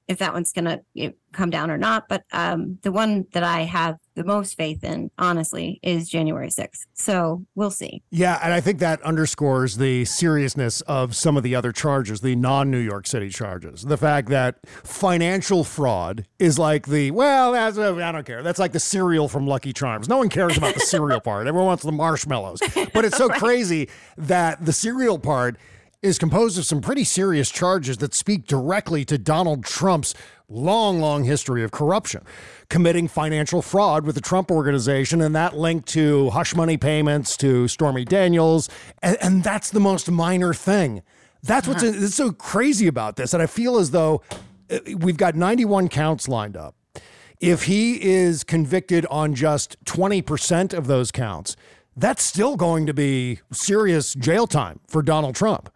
if that one's to you know, come down or not. But um, the one that I have the most faith in, honestly, is January 6th. So we'll see. Yeah. And I think that underscores the seriousness of some of the other charges, the non New York City charges. The fact that financial fraud is like the, well, that's a, I don't care. That's like the cereal from Lucky Charms. No one cares about the cereal part. Everyone wants the marshmallows. But it's so right. crazy that the cereal part is composed of some pretty serious charges that speak directly to Donald Trump's long, long history of corruption, committing financial fraud with the Trump organization, and that linked to hush money payments to Stormy Daniels. And, and that's the most minor thing. That's what's uh-huh. so crazy about this. And I feel as though uh, we've got 91 counts lined up. If he is convicted on just 20% of those counts, that's still going to be serious jail time for Donald Trump.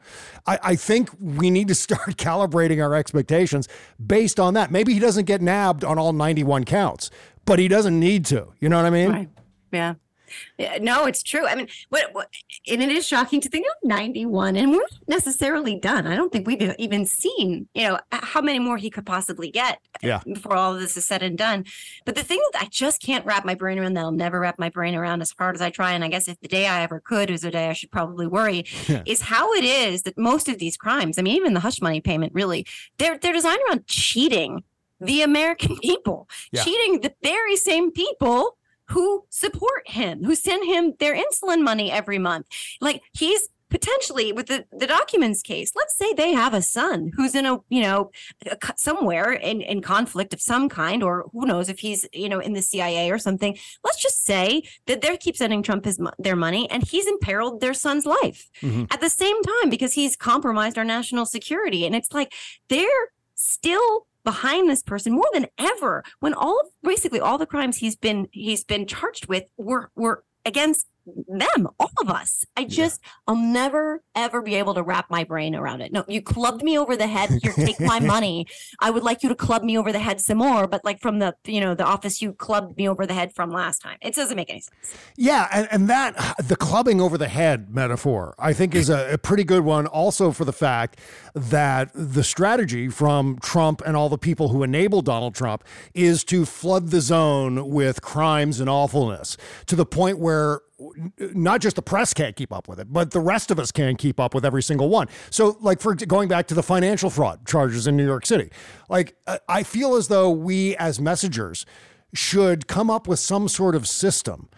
I, I, think we need to start calibrating our expectations based on that. Maybe he doesn't get nabbed on all 91 counts, but he doesn't need to. You know what I mean? Right. Yeah. Yeah, no, it's true. I mean, what, what, and it is shocking to think of 91, and we're not necessarily done. I don't think we've even seen, you know, how many more he could possibly get uh, Yeah. before all of this is said and done. But the thing that I just can't wrap my brain around, that I'll never wrap my brain around as hard as I try, and I guess if the day I ever could is the day I should probably worry, is how it is that most of these crimes, I mean, even the hush money payment, really, they're they're designed around cheating the American people, Yeah. cheating the very same people who support him, who send him their insulin money every month. Like he's potentially with the, the documents case, let's say they have a son who's in a, you know, somewhere in, in conflict of some kind, or who knows if he's, you know, in the CIA or something. Let's just say that they keep sending Trump his, their money and he's imperiled their son's life Mhm. at the same time because he's compromised our national security. And it's like they're still behind this person more than ever when all of basically all the crimes he's been he's been charged with were were against them all of us. I just i'll never ever be able to wrap my brain around it. No you clubbed me over the head here take my money. I would like you to club me over the head some more but like from the you know the office you clubbed me over the head from last time. It doesn't make any sense. Yeah, and, and that the clubbing over the head metaphor, I think, is a, a pretty good one. Also, for the fact that the strategy from Trump and all the people who enable Donald Trump is to flood the zone with crimes and awfulness to the point where not just the press can't keep up with it, but the rest of us can't keep up with every single one. So, like, for going back to the financial fraud charges in New York City, like, I- I feel as though we as messengers should come up with some sort of system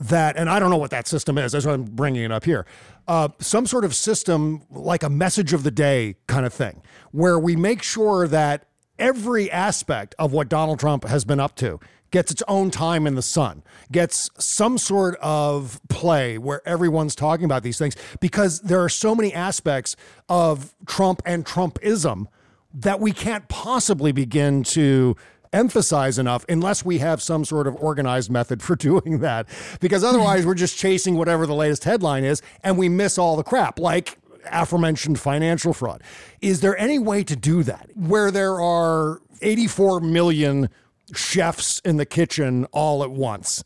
that, and I don't know what that system is. That's why I'm bringing it up here. Uh, some sort of system like a message of the day kind of thing, where we make sure that every aspect of what Donald Trump has been up to gets its own time in the sun, gets some sort of play where everyone's talking about these things, because there are so many aspects of Trump and Trumpism that we can't possibly begin to emphasize enough unless we have some sort of organized method for doing that. Because otherwise, we're just chasing whatever the latest headline is and we miss all the crap, like aforementioned financial fraud. Is there any way to do that where there are 84 million chefs in the kitchen all at once?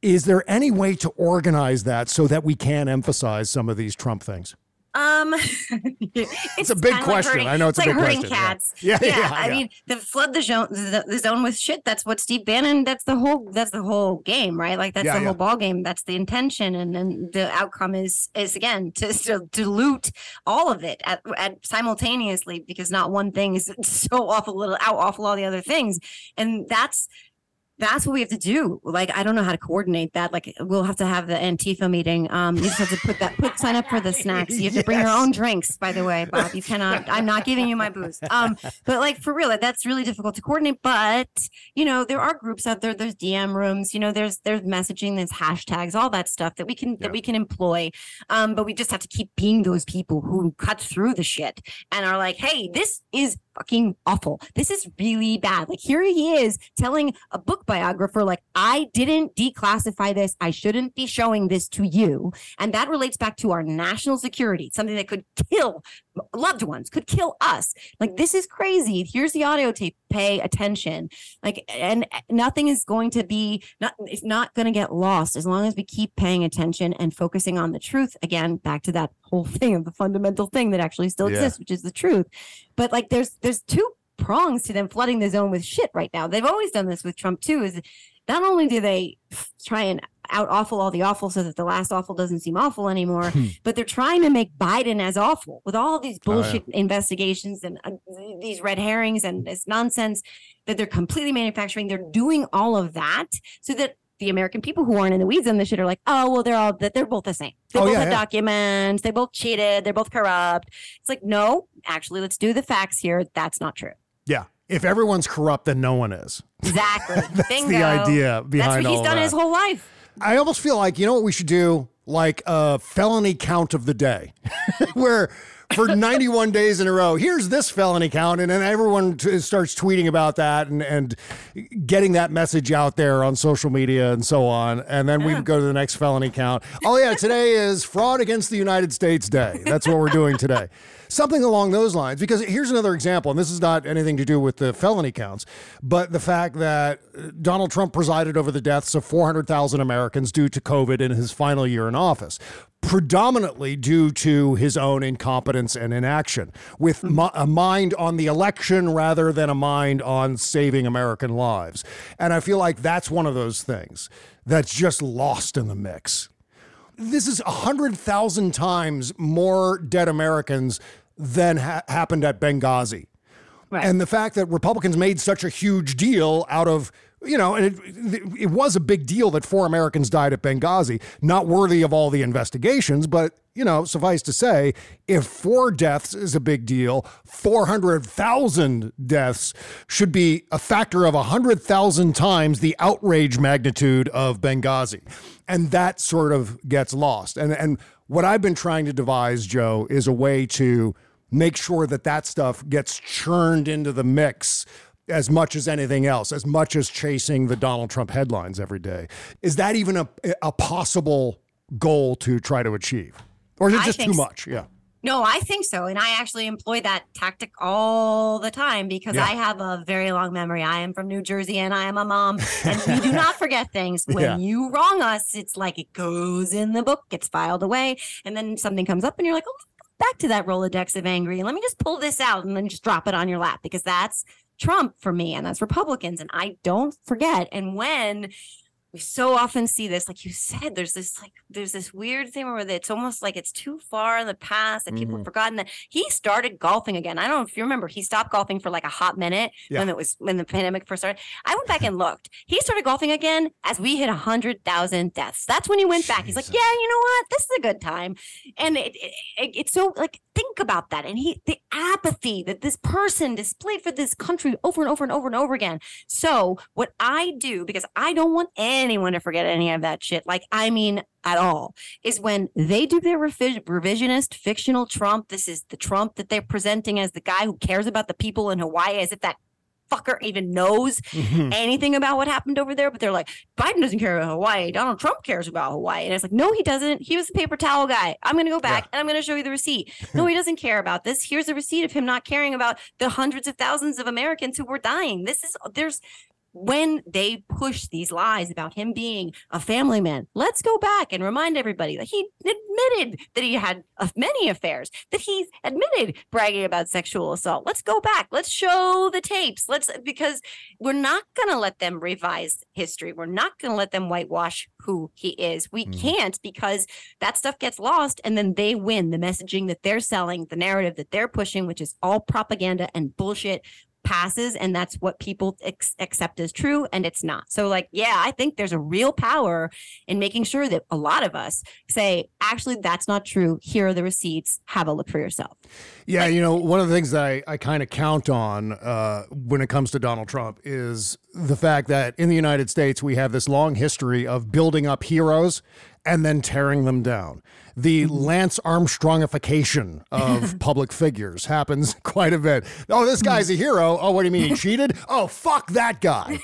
Is there any way to organize that so that we can emphasize some of these Trump things? Um, it's, a big like question. hurting- I know it's a like big hurting question, yeah. cats. Yeah, yeah, I mean, the flood the zone, the, the zone with shit. That's what Steve Bannon. That's the whole. That's the whole game, right? Like that's Yeah, the yeah. whole ball game. That's the intention, and then the outcome is is again to, to dilute all of it at, at simultaneously because not one thing is so awful little out awful all the other things, and that's that's what we have to do. Like, I don't know how to coordinate that. Like, we'll have to have the Antifa meeting. Um, you just have to put that, put sign up for the snacks. You have to bring your own drinks, by the way, Bob. You cannot. I'm not giving you my booze. Um, but like for real, that's really difficult to coordinate. But you know, there are groups out there. There's DM rooms. You know, there's there's messaging, there's hashtags, all that stuff that we can that we can employ. Um, but we just have to keep being those people who cut through the shit and are like, hey, this is fucking awful. This is really bad. Like here he is telling a book biographer, like, I didn't declassify this. I shouldn't be showing this to you. And that relates back to our national security, something that could kill loved ones, could kill us. Like this is crazy. Here's the audio tape. Pay attention. Like and eh, nothing is going to be not it's not going to get lost as long as we keep paying attention and focusing on the truth. Again, back to that whole thing of the fundamental thing that actually still Yeah. exists, which is the truth. But like there's there's two prongs to them flooding the zone with shit right now. They've always done this with Trump too. Is not only do they try and out awful all the awful so that the last awful doesn't seem awful anymore, but they're trying to make Biden as awful with all these Oh, yeah. bullshit investigations and uh, these red herrings and this nonsense that they're completely manufacturing. They're doing all of that so that the American people who aren't in the weeds on this shit are like, oh well, they're all that they're both the same. They Oh, both yeah, have yeah. documents. They both cheated. They're both corrupt. It's like, no, actually, let's do the facts here. That's not true. Yeah. If everyone's corrupt, then no one is. Exactly. That's Bingo. the idea behind That's what he's done that. his whole life. I almost feel like, you know what we should do? Like a felony count of the day, where for 91 days in a row, here's this felony count. And then everyone t- starts tweeting about that and, and getting that message out there on social media and so on. And then we go to the next felony count. Oh, yeah, today is Fraud Against the United States Day. That's what we're doing today. something along those lines. Because here's another example, and this is not anything to do with the felony counts, but the fact that uh, Donald Trump presided over the deaths of 400,000 Americans due to COVID in his final year in office predominantly due to his own incompetence and inaction, with mi- a mind on the election rather than a mind on saving American lives. And I feel like that's one of those things that's just lost in the mix. This is 100,000 times more dead Americans than ha- happened at Benghazi. And the fact that Republicans made such a huge deal out of you know, and it, it was a big deal that four Americans died at Benghazi, not worthy of all the investigations, but, you know, suffice to say, if four deaths is a big deal, 400,000 deaths should be a factor of 100,000 times the outrage magnitude of Benghazi. And that sort of gets lost. And, and what I've been trying to devise, Jo, is a way to make sure that that stuff gets churned into the mix as much as anything else, as much as chasing the Donald Trump headlines every day. Is that even a, a possible goal to try to achieve? Or is it just too so. much? Yeah. No, I think so. And I actually employ that tactic all the time because Yeah. I have a very long memory. I am from New Jersey and I am a mom. And we do not forget things. When Yeah. you wrong us, it's like it goes in the book, gets filed away, and then something comes up and you're like, oh, back to that Rolodex of angry. And let me just pull this out and then just drop it on your lap because that's Trump for me and that's Republicans. And I don't forget. And when we so often see this, like you said, there's this like there's this weird thing where it's almost like it's too far in the past that people have Mhm. forgotten that he started golfing again. I don't know if you remember, he stopped golfing for like a hot minute Yeah. when it was when the pandemic first started. I went back and looked. He started golfing again as we hit a hundred thousand deaths. That's when he went back. He's like, yeah, you know what? This is a good time. And it, it, it- it's so like think about that. And he the apathy that this person displayed for this country over and over and over and over again. So what I do because I don't want anyone to forget any of that shit. Like I mean at all is when they do their revisionist fictional Trump. This is the Trump that they're presenting as the guy who cares about the people in Hawaii as if that fucker even knows Mhm. anything about what happened over there. But they're like, Biden doesn't care about Hawaii. Donald Trump cares about Hawaii. And it's like, no, he doesn't. He was the paper towel guy. I'm going to go back and I'm going to show you the receipt. No, he doesn't care about this. Here's a receipt of him not caring about the hundreds of thousands of Americans who were dying. This is, there's, when they push these lies about him being a family man, let's go back and remind everybody that he admitted that he had many affairs, that he admitted bragging about sexual assault. Let's go back. Let's show the tapes. Let's, because we're not going to let them revise history. We're not going to let them whitewash who he is. We mm-hmm. can't because that stuff gets lost and then they win the messaging that they're selling, the narrative that they're pushing, which is all propaganda and bullshit passes and that's what people ex- accept as true and it's not. So like yeah i think there's a real power in making sure that a lot of us say actually that's not true. Here are the receipts. Have a look for yourself. Yeah, you know, one of the things that I, I kind of count on uh, when it comes to Donald Trump is the fact that in the United States, we have this long history of building up heroes and then tearing them down. The mm-hmm. Lance Armstrongification of public figures happens quite a bit. Oh, this mm. guy's a hero. Oh, what do you mean he cheated? Oh, fuck that guy.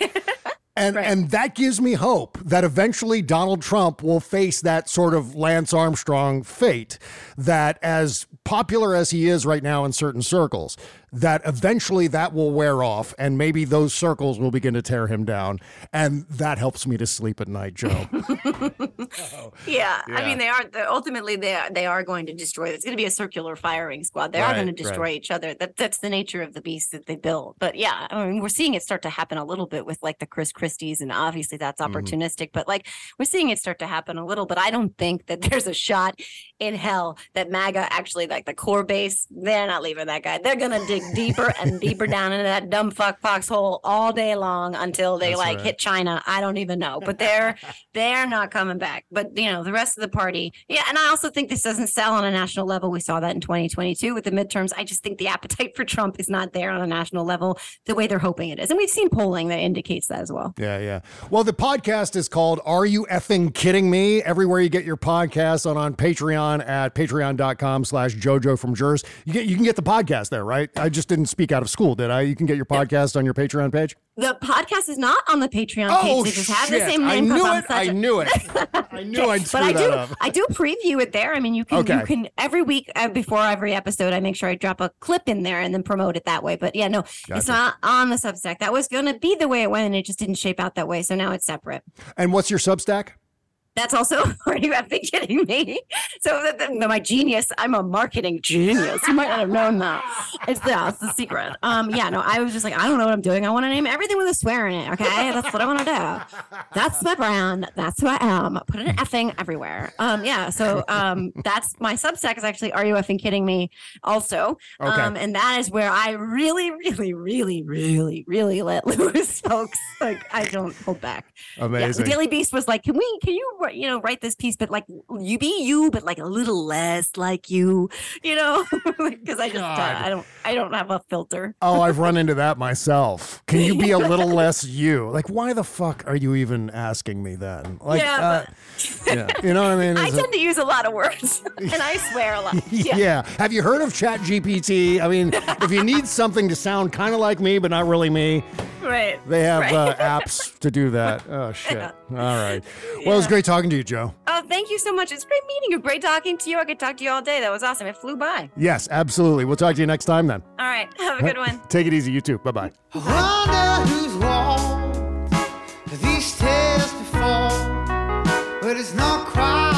And and that gives me hope that eventually Donald Trump will face that sort of Lance Armstrong fate that as popular as he is right now in certain circles that eventually that will wear off and maybe those circles will begin to tear him down. And that helps me to sleep at night, Jo. yeah, I mean they are ultimately they are, they are going to destroy it's going to be a circular firing squad. They are going to right. destroy each other. That that's the nature of the beast that they build. But yeah i mean we're seeing it start to happen a little bit with like the chris christie's and obviously that's Mm-hmm. opportunistic but like we're seeing it start to happen a little but i don't think that there's a shot in hell that maga actually like the core base they're not leaving that guy. They're going to dig deeper and deeper down into that dumb fuck foxhole all day long until they That's like right. hit china i don't even know but they're they're not coming back. But you know, the rest of the party, yeah. And I also think this doesn't sell on a national level. We saw that in 2022 with the midterms. I just think the appetite for Trump is not there on a national level the way they're hoping it is, and we've seen polling that indicates that as well. Yeah, yeah. Well, the podcast is called Are You Effing Kidding Me? Everywhere you get your podcasts on, on Patreon at patreon.com slash Jojo from Jerz. You get you can get the podcast there, right? I, just didn't speak out of school, did I? You can get your podcast on your Patreon page. The podcast is not on the Patreon Oh, page. They just have the shit. same I knew it. I a- knew it. I knew I'd screw but I that do, up. I do preview it there. I mean, you can, Okay. you can every week uh, before every episode, I make sure I drop a clip in there and then promote it that way. But yeah, no, Gotcha. it's not on the Substack. That was going to be the way it went, and it just didn't shape out that way. So now it's separate. And what's your Substack? That's also, are you have been kidding me? So the, the, my genius, I'm a marketing genius. You might not have known that. It's the, it's the secret. Um, yeah, no, I was just like, I don't know what I'm doing. I want to name everything with a swear in it. Okay, that's what I want to do. That's my brand. That's who I am. Put an effing everywhere. Um, yeah. So um, that's my Substack is actually Are you effing kidding me? Also, Okay. um, and that is where I really, really, really, really, really let loose, folks. Like I don't hold back. Yeah, Amazing. the Daily Beast was like, "Can we? Can you? You know, write this piece, but like you be you, but like a little less like you. You know, because I just uh, I don't I don't have a filter. Oh, I've run into that myself. Can you be a little less you? Like, why the fuck are you even asking me then? Like, Yeah, uh, yeah, you know what I mean? I Is it- tend to use a lot of words, and I swear a lot. yeah. Have you heard of Chat GPT? I mean, if you need something to sound kind of like me, but not really me, right. they have right. uh, apps to do that. Oh, shit. All right. Well, it was great talking to you, Jo. Oh, thank you so much. It's great meeting you. Great talking to you. I could talk to you all day. That was awesome. It flew by. Yes, absolutely. We'll talk to you next time then. All right. Have a good one. Take it easy, you too. Bye bye. wonder who's walked these stairs before, but it's not quite